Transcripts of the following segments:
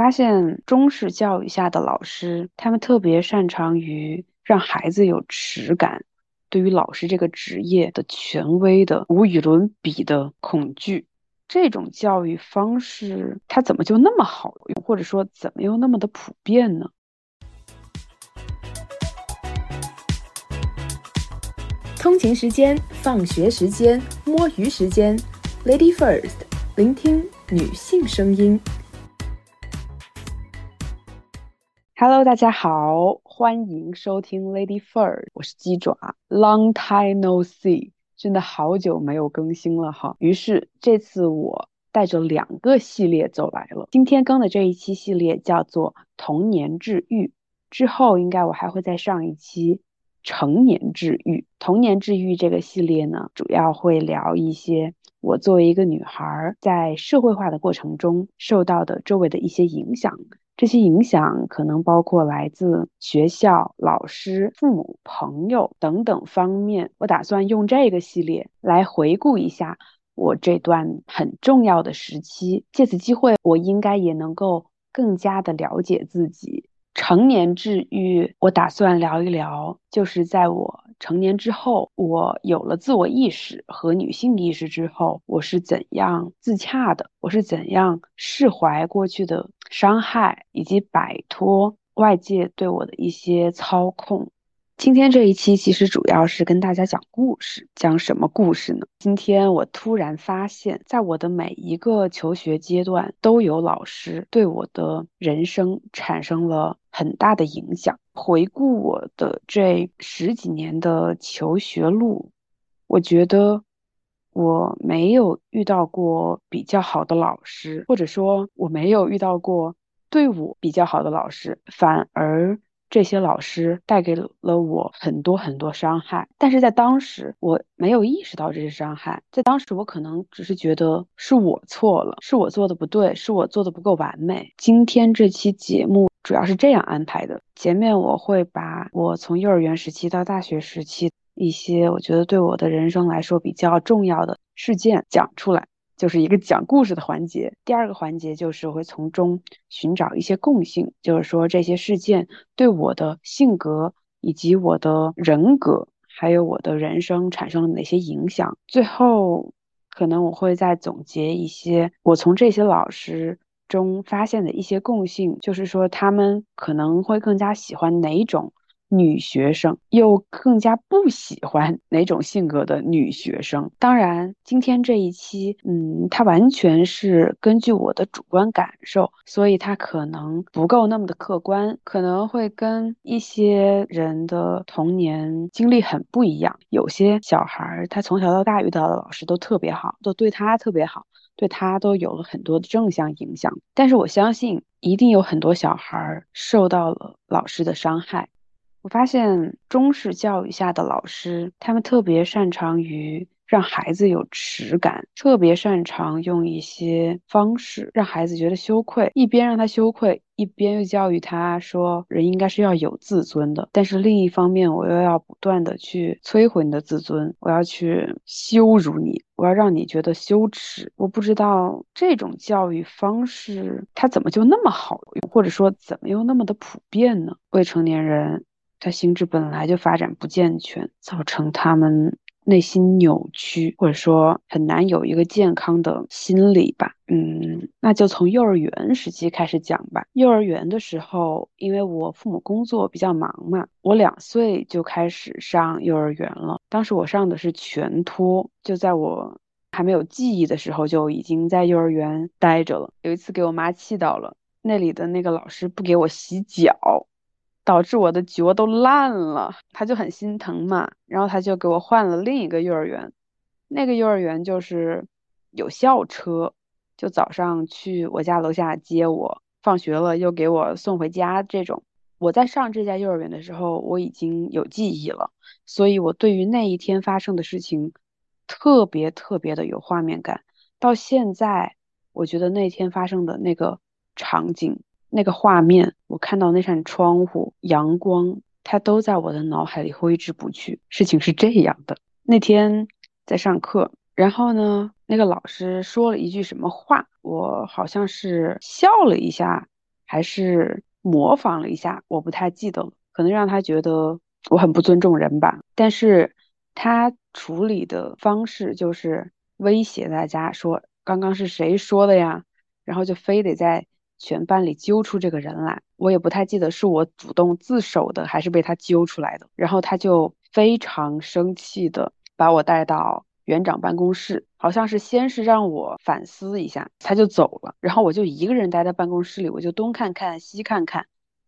发现中式教育下的老师，他们特别擅长于让孩子有耻感，对于老师这个职业的权威的无与伦比的恐惧。这种教育方式，它怎么就那么好用，或者说怎么又那么的普遍呢？通勤时间、放学时间、摸鱼时间，Lady First，聆听女性声音。Hello，大家好，欢迎收听 Lady Fur，我是鸡爪，Long time no see，真的好久没有更新了哈。于是这次我带着两个系列走来了。今天更的这一期系列叫做童年治愈，之后应该我还会再上一期成年治愈。童年治愈这个系列呢，主要会聊一些我作为一个女孩在社会化的过程中受到的周围的一些影响。这些影响可能包括来自学校、老师、父母、朋友等等方面。我打算用这个系列来回顾一下我这段很重要的时期，借此机会，我应该也能够更加的了解自己。成年治愈，我打算聊一聊，就是在我。成年之后，我有了自我意识和女性意识之后，我是怎样自洽的？我是怎样释怀过去的伤害，以及摆脱外界对我的一些操控？今天这一期其实主要是跟大家讲故事，讲什么故事呢？今天我突然发现，在我的每一个求学阶段，都有老师对我的人生产生了很大的影响。回顾我的这十几年的求学路，我觉得我没有遇到过比较好的老师，或者说我没有遇到过对我比较好的老师，反而。这些老师带给了我很多很多伤害，但是在当时我没有意识到这些伤害，在当时我可能只是觉得是我错了，是我做的不对，是我做的不够完美。今天这期节目主要是这样安排的：前面我会把我从幼儿园时期到大学时期一些我觉得对我的人生来说比较重要的事件讲出来。就是一个讲故事的环节。第二个环节就是会从中寻找一些共性，就是说这些事件对我的性格以及我的人格，还有我的人生产生了哪些影响。最后，可能我会再总结一些我从这些老师中发现的一些共性，就是说他们可能会更加喜欢哪种。女学生又更加不喜欢哪种性格的女学生？当然，今天这一期，嗯，它完全是根据我的主观感受，所以它可能不够那么的客观，可能会跟一些人的童年经历很不一样。有些小孩儿他从小到大遇到的老师都特别好，都对他特别好，对他都有了很多的正向影响。但是我相信，一定有很多小孩受到了老师的伤害。我发现中式教育下的老师，他们特别擅长于让孩子有耻感，特别擅长用一些方式让孩子觉得羞愧，一边让他羞愧，一边又教育他说人应该是要有自尊的。但是另一方面，我又要不断的去摧毁你的自尊，我要去羞辱你，我要让你觉得羞耻。我不知道这种教育方式它怎么就那么好用，或者说怎么又那么的普遍呢？未成年人。他心智本来就发展不健全，造成他们内心扭曲，或者说很难有一个健康的心理吧。嗯，那就从幼儿园时期开始讲吧。幼儿园的时候，因为我父母工作比较忙嘛，我两岁就开始上幼儿园了。当时我上的是全托，就在我还没有记忆的时候就已经在幼儿园待着了。有一次给我妈气到了，那里的那个老师不给我洗脚。导致我的脚都烂了，他就很心疼嘛，然后他就给我换了另一个幼儿园。那个幼儿园就是有校车，就早上去我家楼下接我，放学了又给我送回家。这种我在上这家幼儿园的时候，我已经有记忆了，所以我对于那一天发生的事情特别特别的有画面感。到现在，我觉得那天发生的那个场景。那个画面，我看到那扇窗户，阳光，它都在我的脑海里挥之不去。事情是这样的，那天在上课，然后呢，那个老师说了一句什么话，我好像是笑了一下，还是模仿了一下，我不太记得了，可能让他觉得我很不尊重人吧。但是他处理的方式就是威胁大家说：“刚刚是谁说的呀？”然后就非得在全班里揪出这个人来。我也不太记得是我主动自首的，还是被他揪出来的。然后他就非常生气的把我带到。园长办公室好像是先是让我反思一下，他就走了，然后我就一个人待在办公室里，我就东看看西看看，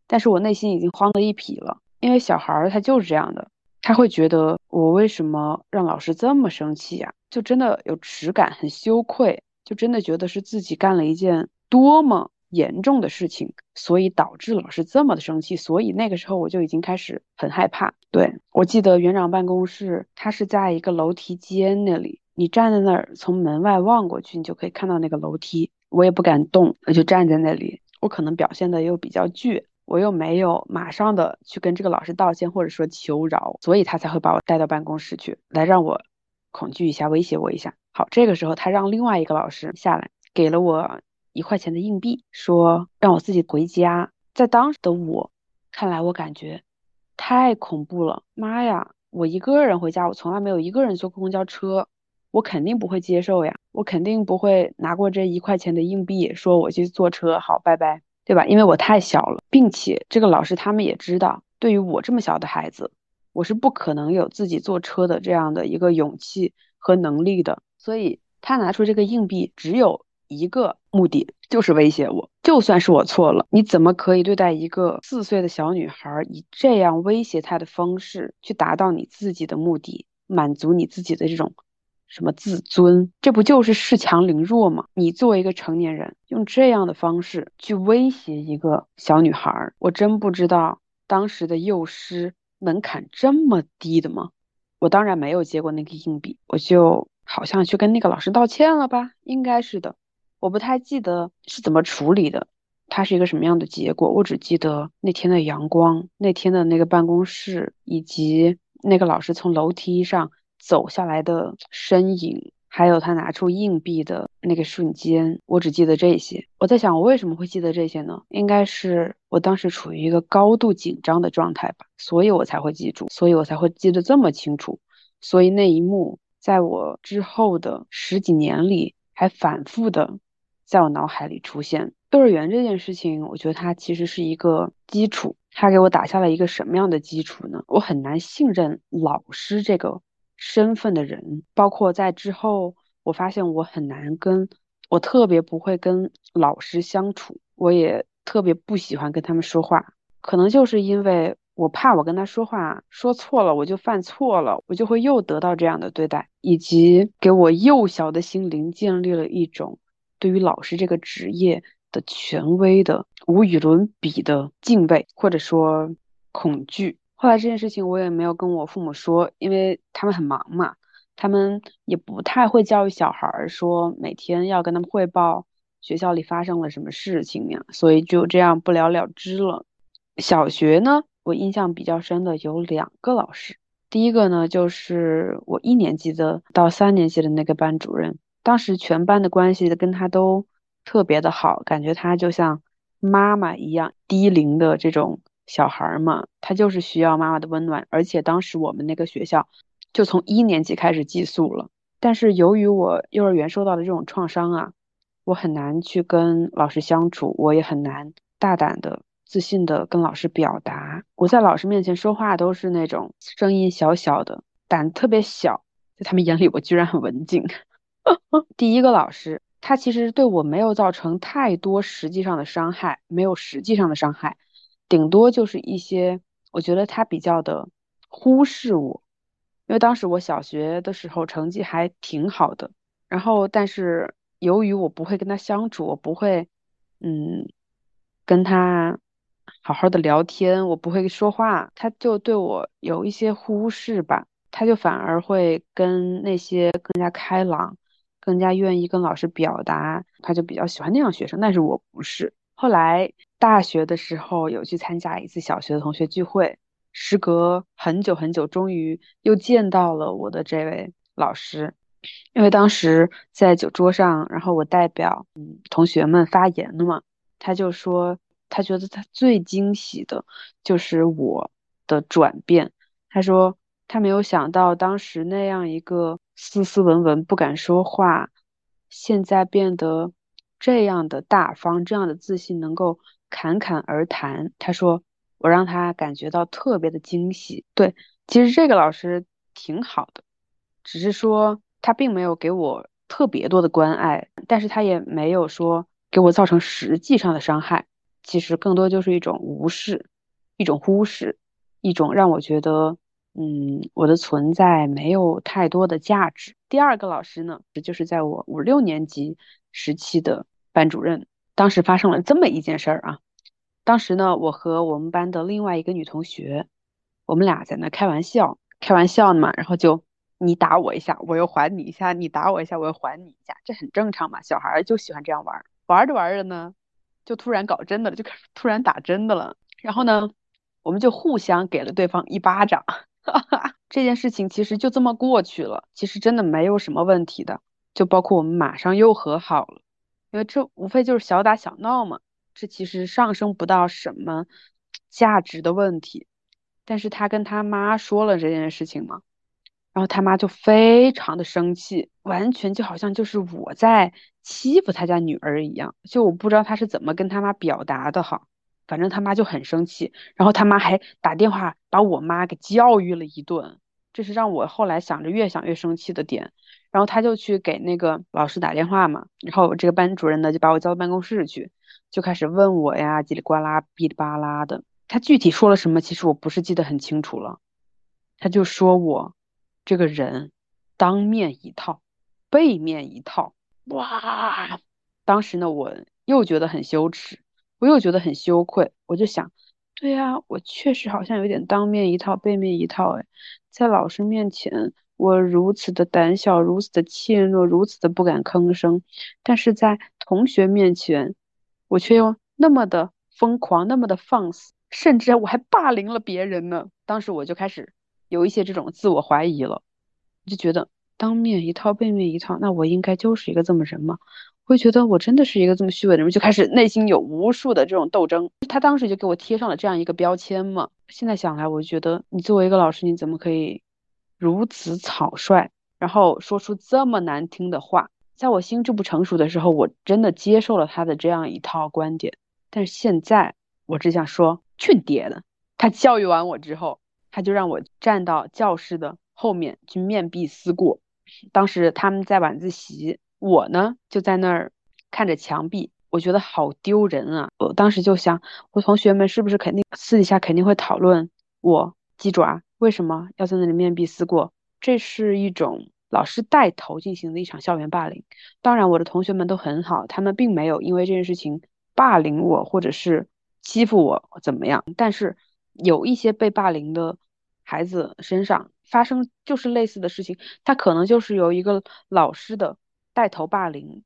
但是我内心已经慌得一匹了，因为小孩儿他就是这样的，他会觉得我为什么让老师这么生气呀？就真的有耻感，很羞愧，就真的觉得是自己干了一件多么。严重的事情，所以导致老师这么的生气，所以那个时候我就已经开始很害怕。对我记得园长办公室，他是在一个楼梯间那里，你站在那儿，从门外望过去，你就可以看到那个楼梯。我也不敢动，我就站在那里。我可能表现的又比较倔，我又没有马上的去跟这个老师道歉或者说求饶，所以他才会把我带到办公室去，来让我恐惧一下，威胁我一下。好，这个时候他让另外一个老师下来，给了我。一块钱的硬币，说让我自己回家。在当时的我看来，我感觉太恐怖了。妈呀，我一个人回家，我从来没有一个人坐过公交车，我肯定不会接受呀，我肯定不会拿过这一块钱的硬币，说我去坐车，好，拜拜，对吧？因为我太小了，并且这个老师他们也知道，对于我这么小的孩子，我是不可能有自己坐车的这样的一个勇气和能力的。所以他拿出这个硬币，只有。一个目的就是威胁我，就算是我错了，你怎么可以对待一个四岁的小女孩以这样威胁她的方式去达到你自己的目的，满足你自己的这种什么自尊？这不就是恃强凌弱吗？你作为一个成年人，用这样的方式去威胁一个小女孩，我真不知道当时的幼师门槛这么低的吗？我当然没有接过那个硬币，我就好像去跟那个老师道歉了吧，应该是的。我不太记得是怎么处理的，它是一个什么样的结果？我只记得那天的阳光，那天的那个办公室，以及那个老师从楼梯上走下来的身影，还有他拿出硬币的那个瞬间。我只记得这些。我在想，我为什么会记得这些呢？应该是我当时处于一个高度紧张的状态吧，所以我才会记住，所以我才会记得这么清楚。所以那一幕，在我之后的十几年里，还反复的。在我脑海里出现幼儿园这件事情，我觉得它其实是一个基础，它给我打下了一个什么样的基础呢？我很难信任老师这个身份的人，包括在之后，我发现我很难跟，我特别不会跟老师相处，我也特别不喜欢跟他们说话，可能就是因为我怕我跟他说话说错了，我就犯错了，我就会又得到这样的对待，以及给我幼小的心灵建立了一种。对于老师这个职业的权威的无与伦比的敬畏或者说恐惧，后来这件事情我也没有跟我父母说，因为他们很忙嘛，他们也不太会教育小孩儿，说每天要跟他们汇报学校里发生了什么事情呀，所以就这样不了了之了。小学呢，我印象比较深的有两个老师，第一个呢就是我一年级的到三年级的那个班主任。当时全班的关系跟他都特别的好，感觉他就像妈妈一样低龄的这种小孩嘛，他就是需要妈妈的温暖。而且当时我们那个学校就从一年级开始寄宿了，但是由于我幼儿园受到的这种创伤啊，我很难去跟老师相处，我也很难大胆的、自信的跟老师表达。我在老师面前说话都是那种声音小小的，胆特别小，在他们眼里我居然很文静。第一个老师，他其实对我没有造成太多实际上的伤害，没有实际上的伤害，顶多就是一些，我觉得他比较的忽视我，因为当时我小学的时候成绩还挺好的，然后但是由于我不会跟他相处，我不会，嗯，跟他好好的聊天，我不会说话，他就对我有一些忽视吧，他就反而会跟那些更加开朗。更加愿意跟老师表达，他就比较喜欢那样学生，但是我不是。后来大学的时候有去参加一次小学的同学聚会，时隔很久很久，终于又见到了我的这位老师。因为当时在酒桌上，然后我代表嗯同学们发言了嘛，他就说他觉得他最惊喜的就是我的转变。他说他没有想到当时那样一个斯斯文文不敢说话，现在变得这样的大方，这样的自信，能够侃侃而谈。他说我让他感觉到特别的惊喜。对，其实这个老师挺好的，只是说他并没有给我特别多的关爱，但是他也没有说给我造成实际上的伤害。其实更多就是一种无视，一种忽视，一种让我觉得，嗯，我的存在没有太多的价值。第二个老师呢，就是在我五六年级时期的班主任。当时发生了这么一件事儿啊，当时呢，我和我们班的另外一个女同学，我们俩在那开玩笑，开玩笑呢嘛，然后就你打我一下，我又还你一下，你打我一下，我又还你一下，这很正常嘛，小孩儿就喜欢这样玩儿。玩着玩着呢。就突然搞真的了，就开始突然打真的了。然后呢，我们就互相给了对方一巴掌。这件事情其实就这么过去了，其实真的没有什么问题的。就包括我们马上又和好了，因为这无非就是小打小闹嘛，这其实上升不到什么价值的问题。但是他跟他妈说了这件事情嘛。然后他妈就非常的生气，完全就好像就是我在欺负他家女儿一样。就我不知道他是怎么跟他妈表达的哈，反正他妈就很生气。然后他妈还打电话把我妈给教育了一顿，这是让我后来想着越想越生气的点。然后他就去给那个老师打电话嘛，然后这个班主任呢就把我叫到办公室去，就开始问我呀，叽里呱啦、哔哩吧啦的。他具体说了什么，其实我不是记得很清楚了。他就说我。这个人当面一套，背面一套，哇！当时呢，我又觉得很羞耻，我又觉得很羞愧，我就想，对呀，我确实好像有点当面一套，背面一套，哎，在老师面前，我如此的胆小，如此的怯懦，如此的不敢吭声，但是在同学面前，我却又那么的疯狂，那么的放肆，甚至我还霸凌了别人呢。当时我就开始。有一些这种自我怀疑了，就觉得当面一套背面一套，那我应该就是一个这么人吗？会觉得我真的是一个这么虚伪的人，就开始内心有无数的这种斗争。他当时就给我贴上了这样一个标签嘛。现在想来，我觉得你作为一个老师，你怎么可以如此草率，然后说出这么难听的话？在我心智不成熟的时候，我真的接受了他的这样一套观点。但是现在，我只想说，去爹的！他教育完我之后。他就让我站到教室的后面去面壁思过。当时他们在晚自习，我呢就在那儿看着墙壁，我觉得好丢人啊！我当时就想，我同学们是不是肯定私底下肯定会讨论我鸡爪为什么要在那里面壁思过？这是一种老师带头进行的一场校园霸凌。当然，我的同学们都很好，他们并没有因为这件事情霸凌我或者是欺负我怎么样。但是有一些被霸凌的。孩子身上发生就是类似的事情，他可能就是由一个老师的带头霸凌，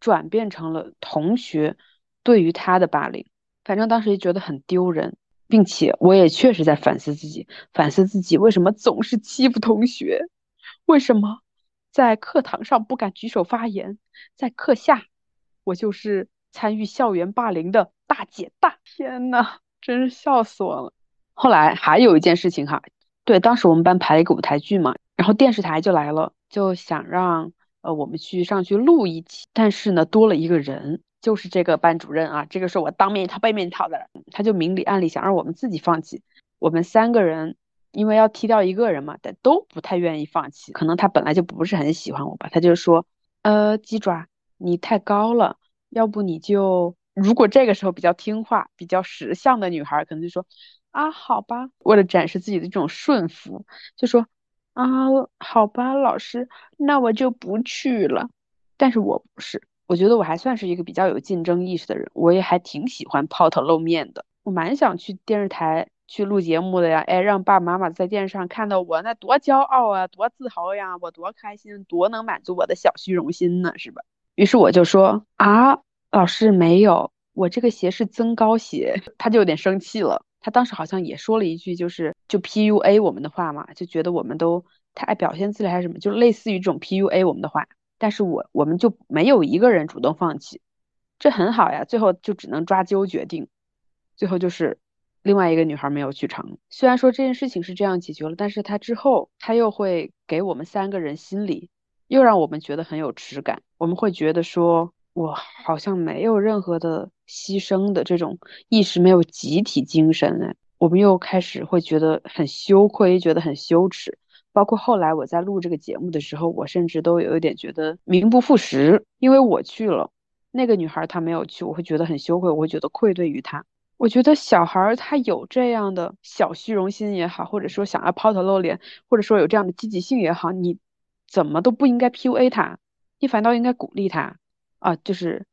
转变成了同学对于他的霸凌。反正当时也觉得很丢人，并且我也确实在反思自己，反思自己为什么总是欺负同学，为什么在课堂上不敢举手发言，在课下我就是参与校园霸凌的大姐大。天呐，真是笑死我了。后来还有一件事情哈，对，当时我们班排了一个舞台剧嘛，然后电视台就来了，就想让呃我们去上去录一期，但是呢多了一个人，就是这个班主任啊，这个是我当面一套背面一套的，他就明里暗里想让我们自己放弃，我们三个人因为要踢掉一个人嘛，但都不太愿意放弃，可能他本来就不是很喜欢我吧，他就说，呃鸡爪你太高了，要不你就如果这个时候比较听话、比较识相的女孩，可能就说。啊，好吧，为了展示自己的这种顺服，就说啊，好吧，老师，那我就不去了。但是我不是，我觉得我还算是一个比较有竞争意识的人，我也还挺喜欢抛头露面的，我蛮想去电视台去录节目的呀。哎，让爸爸妈妈在电视上看到我，那多骄傲啊，多自豪呀，我多开心，多能满足我的小虚荣心呢，是吧？于是我就说啊，老师没有，我这个鞋是增高鞋，他就有点生气了。他当时好像也说了一句，就是就 PUA 我们的话嘛，就觉得我们都太爱表现自己还是什么，就类似于这种 PUA 我们的话。但是我我们就没有一个人主动放弃，这很好呀。最后就只能抓阄决定，最后就是另外一个女孩没有去成。虽然说这件事情是这样解决了，但是他之后他又会给我们三个人心理又让我们觉得很有耻感。我们会觉得说，我好像没有任何的牺牲的这种意识，没有集体精神哎。我们又开始会觉得很羞愧，觉得很羞耻。包括后来我在录这个节目的时候，我甚至都有一点觉得名不副实，因为我去了，那个女孩她没有去，我会觉得很羞愧，我会觉得愧对于她。我觉得小孩他有这样的小虚荣心也好，或者说想要抛头露脸，或者说有这样的积极性也好，你怎么都不应该 PUA 他，你反倒应该鼓励他啊，就是。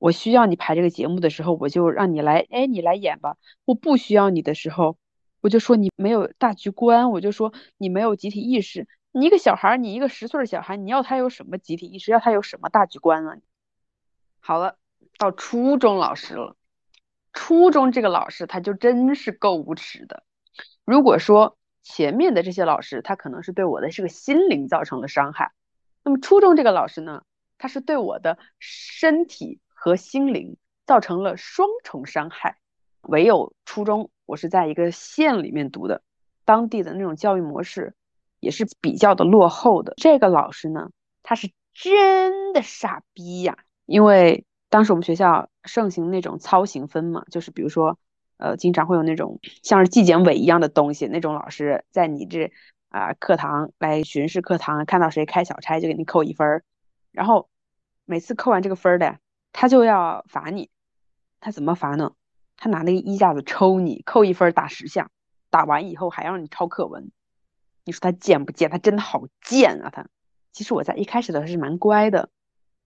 我需要你排这个节目的时候，我就让你来，哎，你来演吧。我不需要你的时候，我就说你没有大局观，我就说你没有集体意识。你一个小孩，你一个十岁的小孩，你要他有什么集体意识？要他有什么大局观啊？好了，到初中老师了。初中这个老师他就真是够无耻的。如果说前面的这些老师他可能是对我的这个心灵造成了伤害，那么初中这个老师呢，他是对我的身体。和心灵造成了双重伤害。唯有初中，我是在一个县里面读的，当地的那种教育模式也是比较的落后的。这个老师呢，他是真的傻逼呀！因为当时我们学校盛行那种操行分嘛，就是比如说，呃，经常会有那种像是纪检委一样的东西，那种老师在你这啊课堂来巡视课堂，看到谁开小差就给你扣一分儿，然后每次扣完这个分的。他就要罚你，他怎么罚呢？他拿那个衣架子抽你，扣一分打十下，打完以后还让你抄课文。你说他贱不贱？他真的好贱啊！他其实我在一开始的时候是蛮乖的，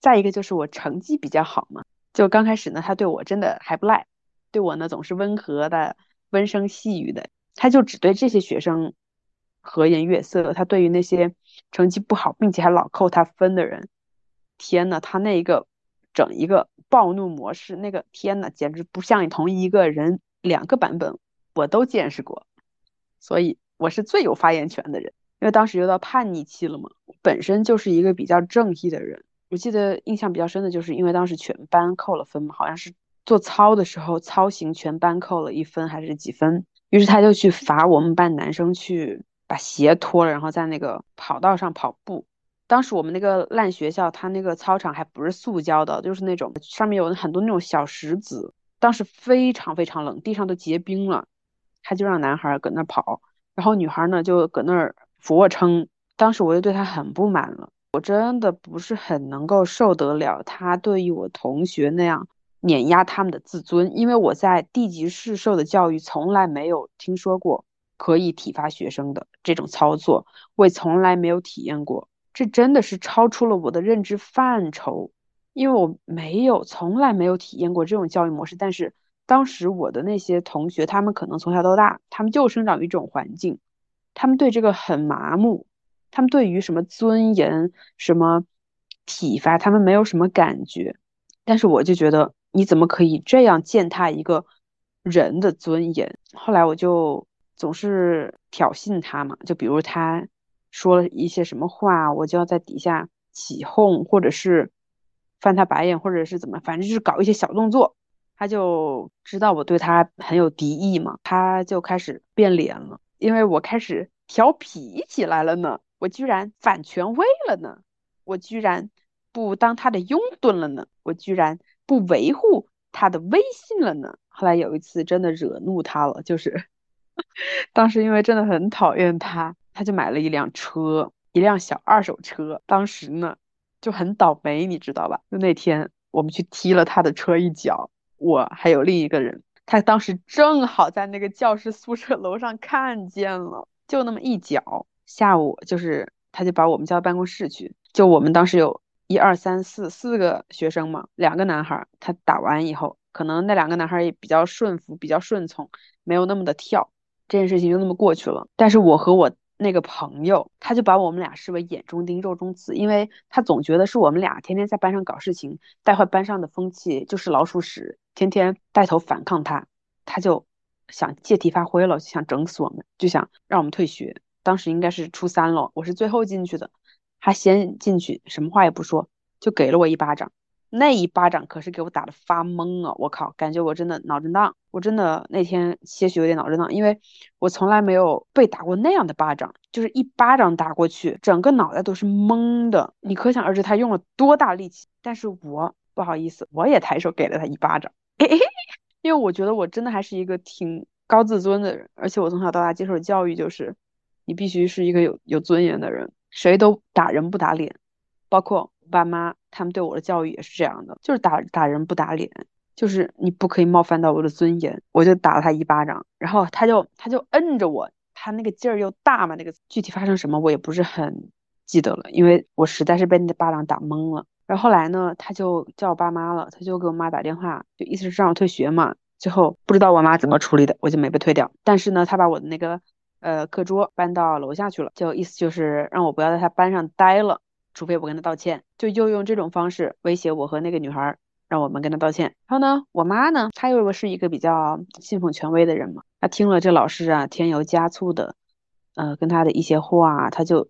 再一个就是我成绩比较好嘛，就刚开始呢，他对我真的还不赖，对我呢总是温和的、温声细语的。他就只对这些学生和颜悦色，他对于那些成绩不好并且还老扣他分的人，天呐，他那一个。整一个暴怒模式，那个天呐，简直不像同一个人两个版本，我都见识过，所以我是最有发言权的人。因为当时又到叛逆期了嘛，本身就是一个比较正义的人。我记得印象比较深的就是，因为当时全班扣了分嘛，好像是做操的时候操行全班扣了一分还是几分，于是他就去罚我们班男生去把鞋脱了，然后在那个跑道上跑步。当时我们那个烂学校，它那个操场还不是塑胶的，就是那种上面有很多那种小石子。当时非常非常冷，地上都结冰了，他就让男孩搁那跑，然后女孩呢就搁那儿俯卧撑。当时我就对他很不满了，我真的不是很能够受得了他对于我同学那样碾压他们的自尊，因为我在地级市受的教育从来没有听说过可以体罚学生的这种操作，我也从来没有体验过。这真的是超出了我的认知范畴，因为我没有从来没有体验过这种教育模式。但是当时我的那些同学，他们可能从小到大，他们就生长于这种环境，他们对这个很麻木，他们对于什么尊严、什么体罚，他们没有什么感觉。但是我就觉得，你怎么可以这样践踏一个人的尊严？后来我就总是挑衅他嘛，就比如他。说了一些什么话，我就要在底下起哄，或者是翻他白眼，或者是怎么，反正就是搞一些小动作，他就知道我对他很有敌意嘛，他就开始变脸了，因为我开始调皮起来了呢，我居然反权威了呢，我居然不当他的拥趸了呢，我居然不维护他的威信了呢。后来有一次真的惹怒他了，就是 当时因为真的很讨厌他。他就买了一辆车，一辆小二手车。当时呢，就很倒霉，你知道吧？就那天我们去踢了他的车一脚，我还有另一个人，他当时正好在那个教师宿舍楼上看见了，就那么一脚。下午就是他就把我们叫到办公室去，就我们当时有一二三四四个学生嘛，两个男孩，他打完以后，可能那两个男孩也比较顺服，比较顺从，没有那么的跳，这件事情就那么过去了。但是我和我。那个朋友，他就把我们俩视为眼中钉、肉中刺，因为他总觉得是我们俩天天在班上搞事情，带坏班上的风气，就是老鼠屎，天天带头反抗他，他就想借题发挥了，就想整死我们，就想让我们退学。当时应该是初三了，我是最后进去的，他先进去，什么话也不说，就给了我一巴掌。那一巴掌可是给我打的发懵啊！我靠，感觉我真的脑震荡，我真的那天些许有点脑震荡，因为我从来没有被打过那样的巴掌，就是一巴掌打过去，整个脑袋都是懵的。你可想而知他用了多大力气。但是我不好意思，我也抬手给了他一巴掌，因为我觉得我真的还是一个挺高自尊的人，而且我从小到大接受的教育就是，你必须是一个有有尊严的人，谁都打人不打脸，包括爸妈。他们对我的教育也是这样的，就是打打人不打脸，就是你不可以冒犯到我的尊严。我就打了他一巴掌，然后他就他就摁着我，他那个劲儿又大嘛，那个具体发生什么我也不是很记得了，因为我实在是被那巴掌打懵了。然后后来呢，他就叫我爸妈了，他就给我妈打电话，就意思是让我退学嘛。最后不知道我妈怎么处理的，我就没被退掉。但是呢，他把我的那个呃课桌搬到楼下去了，就意思就是让我不要在他班上待了。除非我跟他道歉，就又用这种方式威胁我和那个女孩，让我们跟他道歉。然后呢，我妈呢，她又是一个比较信奉权威的人嘛，她听了这老师啊添油加醋的，呃，跟他的一些话，她就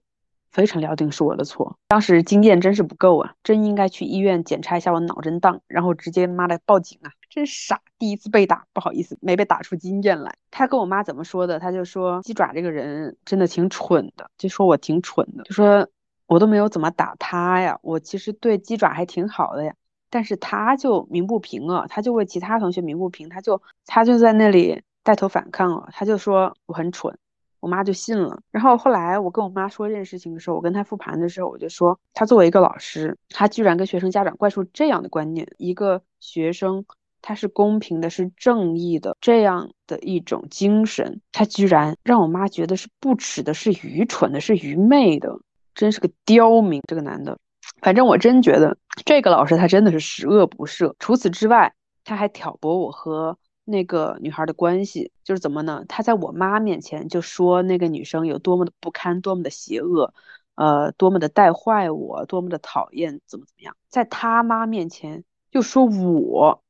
非常料定是我的错。当时经验真是不够啊，真应该去医院检查一下我脑震荡，然后直接妈的报警啊！真傻，第一次被打，不好意思，没被打出经验来。他跟我妈怎么说的？他就说鸡爪这个人真的挺蠢的，就说我挺蠢的，就说。我都没有怎么打他呀，我其实对鸡爪还挺好的呀，但是他就鸣不平啊，他就为其他同学鸣不平，他就他就在那里带头反抗了，他就说我很蠢，我妈就信了。然后后来我跟我妈说这件事情的时候，我跟他复盘的时候，我就说他作为一个老师，他居然跟学生家长灌输这样的观念，一个学生他是公平的，是正义的这样的一种精神，他居然让我妈觉得是不耻的，是愚蠢的，是愚昧的。真是个刁民，这个男的，反正我真觉得这个老师他真的是十恶不赦。除此之外，他还挑拨我和那个女孩的关系，就是怎么呢？他在我妈面前就说那个女生有多么的不堪，多么的邪恶，呃，多么的带坏我，多么的讨厌，怎么怎么样？在他妈面前又说我，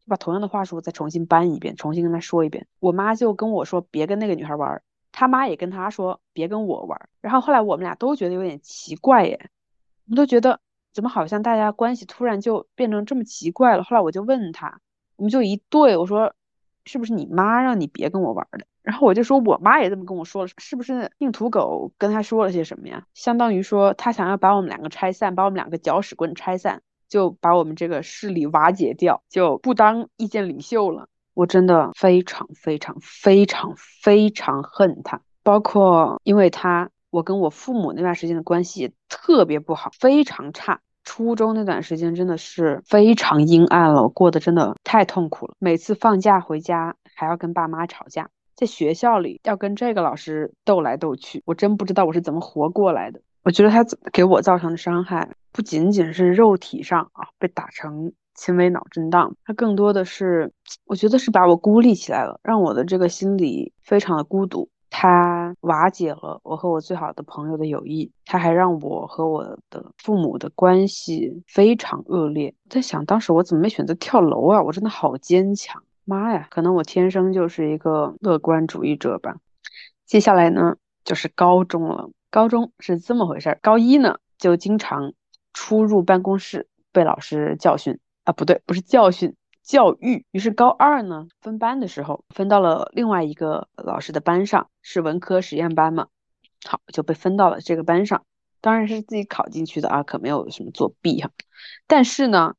就把同样的话术再重新搬一遍，重新跟他说一遍。我妈就跟我说别跟那个女孩玩。他妈也跟他说别跟我玩，然后后来我们俩都觉得有点奇怪耶，我们都觉得怎么好像大家关系突然就变成这么奇怪了。后来我就问他，我们就一对，我说是不是你妈让你别跟我玩的？然后我就说我妈也这么跟我说了，是不是硬土狗跟他说了些什么呀？相当于说他想要把我们两个拆散，把我们两个搅屎棍拆散，就把我们这个势力瓦解掉，就不当意见领袖了。我真的非常非常非常非常恨他，包括因为他，我跟我父母那段时间的关系特别不好，非常差。初中那段时间真的是非常阴暗了，我过得真的太痛苦了。每次放假回家还要跟爸妈吵架，在学校里要跟这个老师斗来斗去，我真不知道我是怎么活过来的。我觉得他给我造成的伤害不仅仅是肉体上啊，被打成。轻微脑震荡，它更多的是，我觉得是把我孤立起来了，让我的这个心理非常的孤独。它瓦解了我和我最好的朋友的友谊，它还让我和我的父母的关系非常恶劣。在想，当时我怎么没选择跳楼啊？我真的好坚强，妈呀！可能我天生就是一个乐观主义者吧。接下来呢，就是高中了。高中是这么回事儿，高一呢就经常出入办公室，被老师教训。啊，不对，不是教训，教育。于是高二呢，分班的时候分到了另外一个老师的班上，是文科实验班嘛。好，就被分到了这个班上，当然是自己考进去的啊，可没有什么作弊哈。但是呢，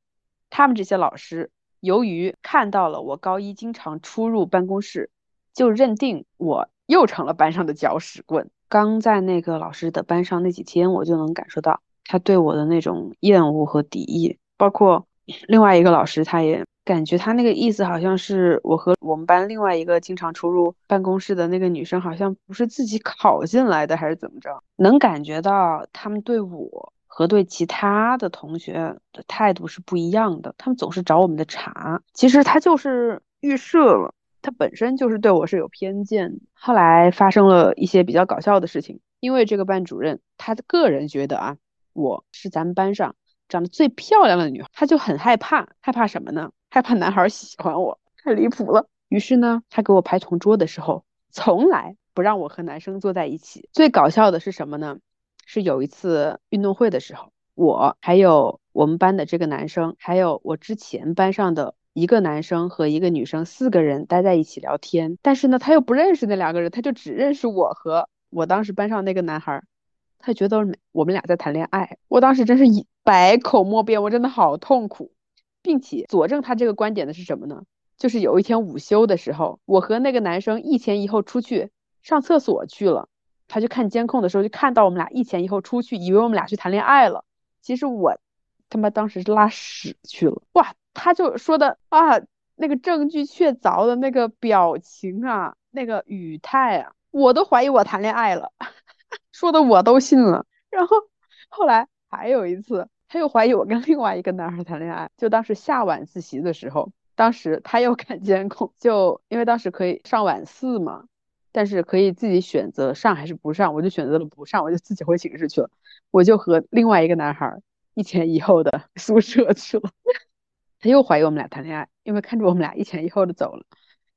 他们这些老师由于看到了我高一经常出入办公室，就认定我又成了班上的搅屎棍。刚在那个老师的班上那几天，我就能感受到他对我的那种厌恶和敌意，包括。另外一个老师，他也感觉他那个意思好像是我和我们班另外一个经常出入办公室的那个女生，好像不是自己考进来的，还是怎么着？能感觉到他们对我和对其他的同学的态度是不一样的，他们总是找我们的茬。其实他就是预设了，他本身就是对我是有偏见。后来发生了一些比较搞笑的事情，因为这个班主任他个人觉得啊，我是咱们班上。长得最漂亮的女孩，她就很害怕，害怕什么呢？害怕男孩喜欢我，太离谱了。于是呢，她给我排同桌的时候，从来不让我和男生坐在一起。最搞笑的是什么呢？是有一次运动会的时候，我还有我们班的这个男生，还有我之前班上的一个男生和一个女生，四个人待在一起聊天。但是呢，他又不认识那两个人，他就只认识我和我当时班上那个男孩。他觉得我们俩在谈恋爱，我当时真是一百口莫辩，我真的好痛苦。并且佐证他这个观点的是什么呢？就是有一天午休的时候，我和那个男生一前一后出去上厕所去了。他就看监控的时候，就看到我们俩一前一后出去，以为我们俩去谈恋爱了。其实我他妈当时是拉屎去了。哇，他就说的啊，那个证据确凿的那个表情啊，那个语态啊，我都怀疑我谈恋爱了。说的我都信了，然后后来还有一次，他又怀疑我跟另外一个男孩谈恋爱。就当时下晚自习的时候，当时他又看监控，就因为当时可以上晚四嘛，但是可以自己选择上还是不上，我就选择了不上，我就自己回寝室去了。我就和另外一个男孩一前一后的 宿舍去了。他又怀疑我们俩谈恋爱，因为看着我们俩一前一后的走了。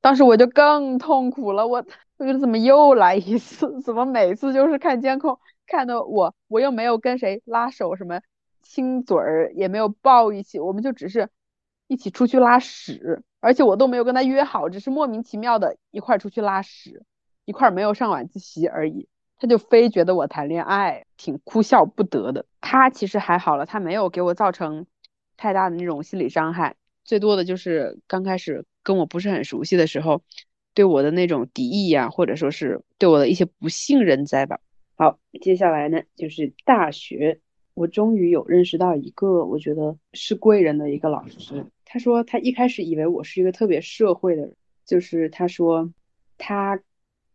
当时我就更痛苦了，我我觉得怎么又来一次？怎么每次就是看监控看的我，我又没有跟谁拉手，什么亲嘴儿也没有抱一起，我们就只是一起出去拉屎，而且我都没有跟他约好，只是莫名其妙的一块出去拉屎，一块没有上晚自习而已，他就非觉得我谈恋爱，挺哭笑不得的。他其实还好了，他没有给我造成太大的那种心理伤害。最多的就是刚开始跟我不是很熟悉的时候，对我的那种敌意呀，或者说是对我的一些不信任在吧。好，接下来呢就是大学，我终于有认识到一个我觉得是贵人的一个老师。他说他一开始以为我是一个特别社会的人，就是他说他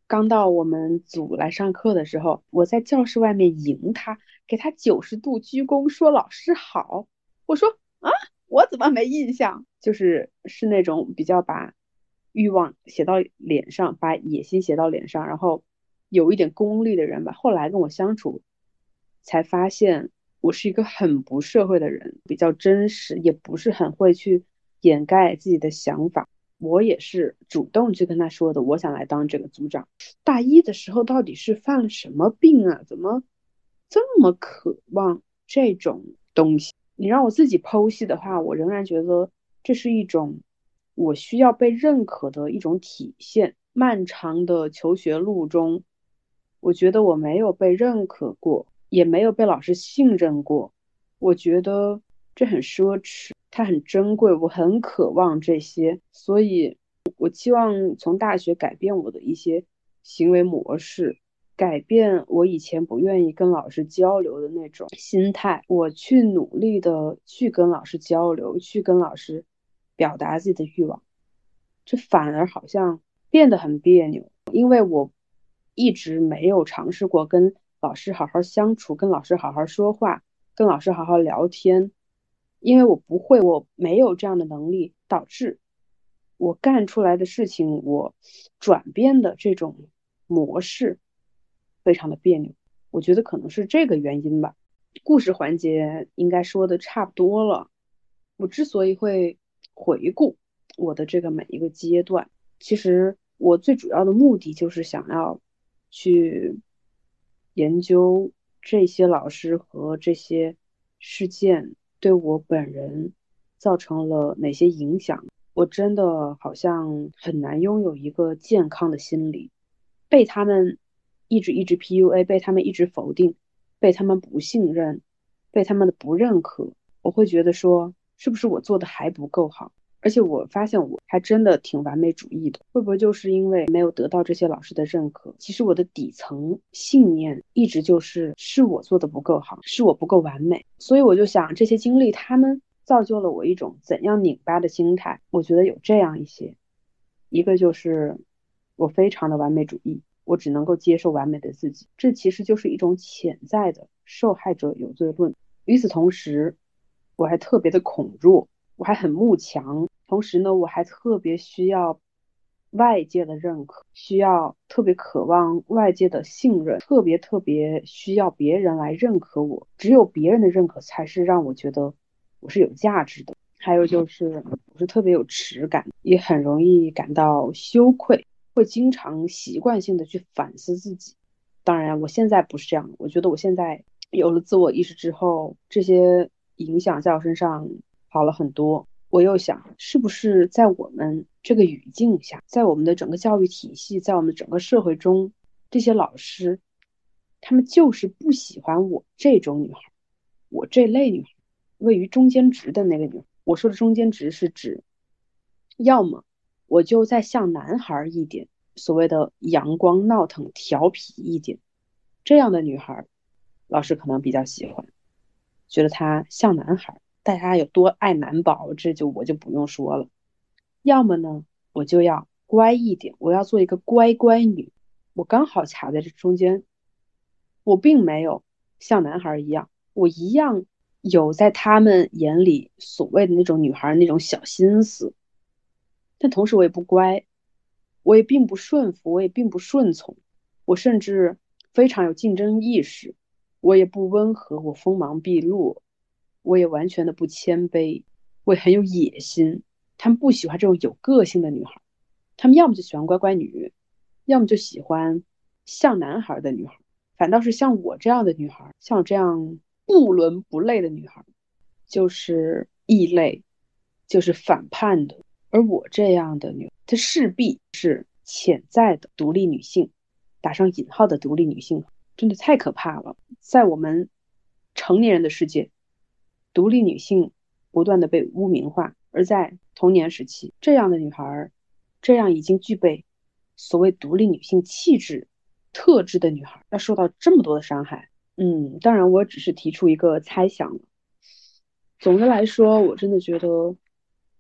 刚到我们组来上课的时候，我在教室外面迎他，给他九十度鞠躬说老师好。我说啊。我怎么没印象？就是是那种比较把欲望写到脸上，把野心写到脸上，然后有一点功利的人吧。后来跟我相处，才发现我是一个很不社会的人，比较真实，也不是很会去掩盖自己的想法。我也是主动去跟他说的，我想来当这个组长。大一的时候到底是犯了什么病啊？怎么这么渴望这种东西？你让我自己剖析的话，我仍然觉得这是一种我需要被认可的一种体现。漫长的求学路中，我觉得我没有被认可过，也没有被老师信任过。我觉得这很奢侈，它很珍贵，我很渴望这些，所以我期望从大学改变我的一些行为模式。改变我以前不愿意跟老师交流的那种心态，我去努力的去跟老师交流，去跟老师表达自己的欲望，这反而好像变得很别扭，因为我一直没有尝试过跟老师好好相处，跟老师好好说话，跟老师好好聊天，因为我不会，我没有这样的能力，导致我干出来的事情，我转变的这种模式。非常的别扭，我觉得可能是这个原因吧。故事环节应该说的差不多了。我之所以会回顾我的这个每一个阶段，其实我最主要的目的就是想要去研究这些老师和这些事件对我本人造成了哪些影响。我真的好像很难拥有一个健康的心理，被他们。一直一直 PUA 被他们一直否定，被他们不信任，被他们的不认可，我会觉得说是不是我做的还不够好？而且我发现我还真的挺完美主义的，会不会就是因为没有得到这些老师的认可？其实我的底层信念一直就是是我做的不够好，是我不够完美。所以我就想这些经历，他们造就了我一种怎样拧巴的心态。我觉得有这样一些，一个就是我非常的完美主义。我只能够接受完美的自己，这其实就是一种潜在的受害者有罪论。与此同时，我还特别的恐弱，我还很慕强，同时呢，我还特别需要外界的认可，需要特别渴望外界的信任，特别特别需要别人来认可我。只有别人的认可，才是让我觉得我是有价值的。还有就是，我是特别有耻感，也很容易感到羞愧。会经常习惯性的去反思自己，当然我现在不是这样，我觉得我现在有了自我意识之后，这些影响在我身上好了很多。我又想，是不是在我们这个语境下，在我们的整个教育体系，在我们整个社会中，这些老师，他们就是不喜欢我这种女孩，我这类女孩，位于中间值的那个女孩。我说的中间值是指，要么我就再像男孩一点，所谓的阳光、闹腾、调皮一点，这样的女孩，老师可能比较喜欢，觉得她像男孩。大家有多爱男宝，这就我就不用说了。要么呢，我就要乖一点，我要做一个乖乖女。我刚好卡在这中间，我并没有像男孩一样，我一样有在他们眼里所谓的那种女孩那种小心思，但同时我也不乖，我也并不顺服，我也并不顺从，我甚至非常有竞争意识，我也不温和，我锋芒毕露。我也完全的不谦卑，我也很有野心。他们不喜欢这种有个性的女孩，他们要么就喜欢乖乖女，要么就喜欢像男孩的女孩。反倒是像我这样的女孩，像我这样不伦不类的女孩，就是异类，就是反叛的。而我这样的女，她势必是潜在的独立女性，打上引号的独立女性，真的太可怕了。在我们成年人的世界。独立女性不断的被污名化，而在童年时期，这样的女孩，这样已经具备所谓独立女性气质特质的女孩，要受到这么多的伤害。嗯，当然，我只是提出一个猜想。总的来说，我真的觉得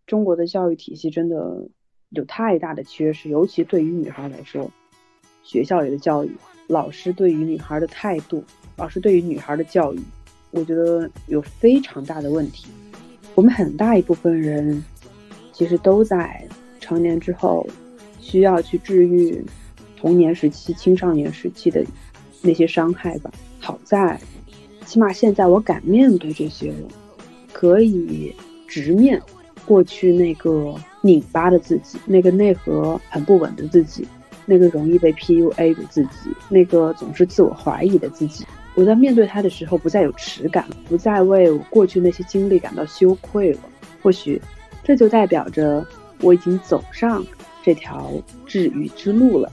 中国的教育体系真的有太大的缺失，尤其对于女孩来说，学校里的教育，老师对于女孩的态度，老师对于女孩的教育。我觉得有非常大的问题。我们很大一部分人，其实都在成年之后，需要去治愈童年时期、青少年时期的那些伤害吧。好在，起码现在我敢面对这些了，可以直面过去那个拧巴的自己，那个内核很不稳的自己，那个容易被 PUA 的自己，那个总是自我怀疑的自己。我在面对他的时候，不再有耻感，不再为我过去那些经历感到羞愧了。或许，这就代表着我已经走上这条治愈之路了。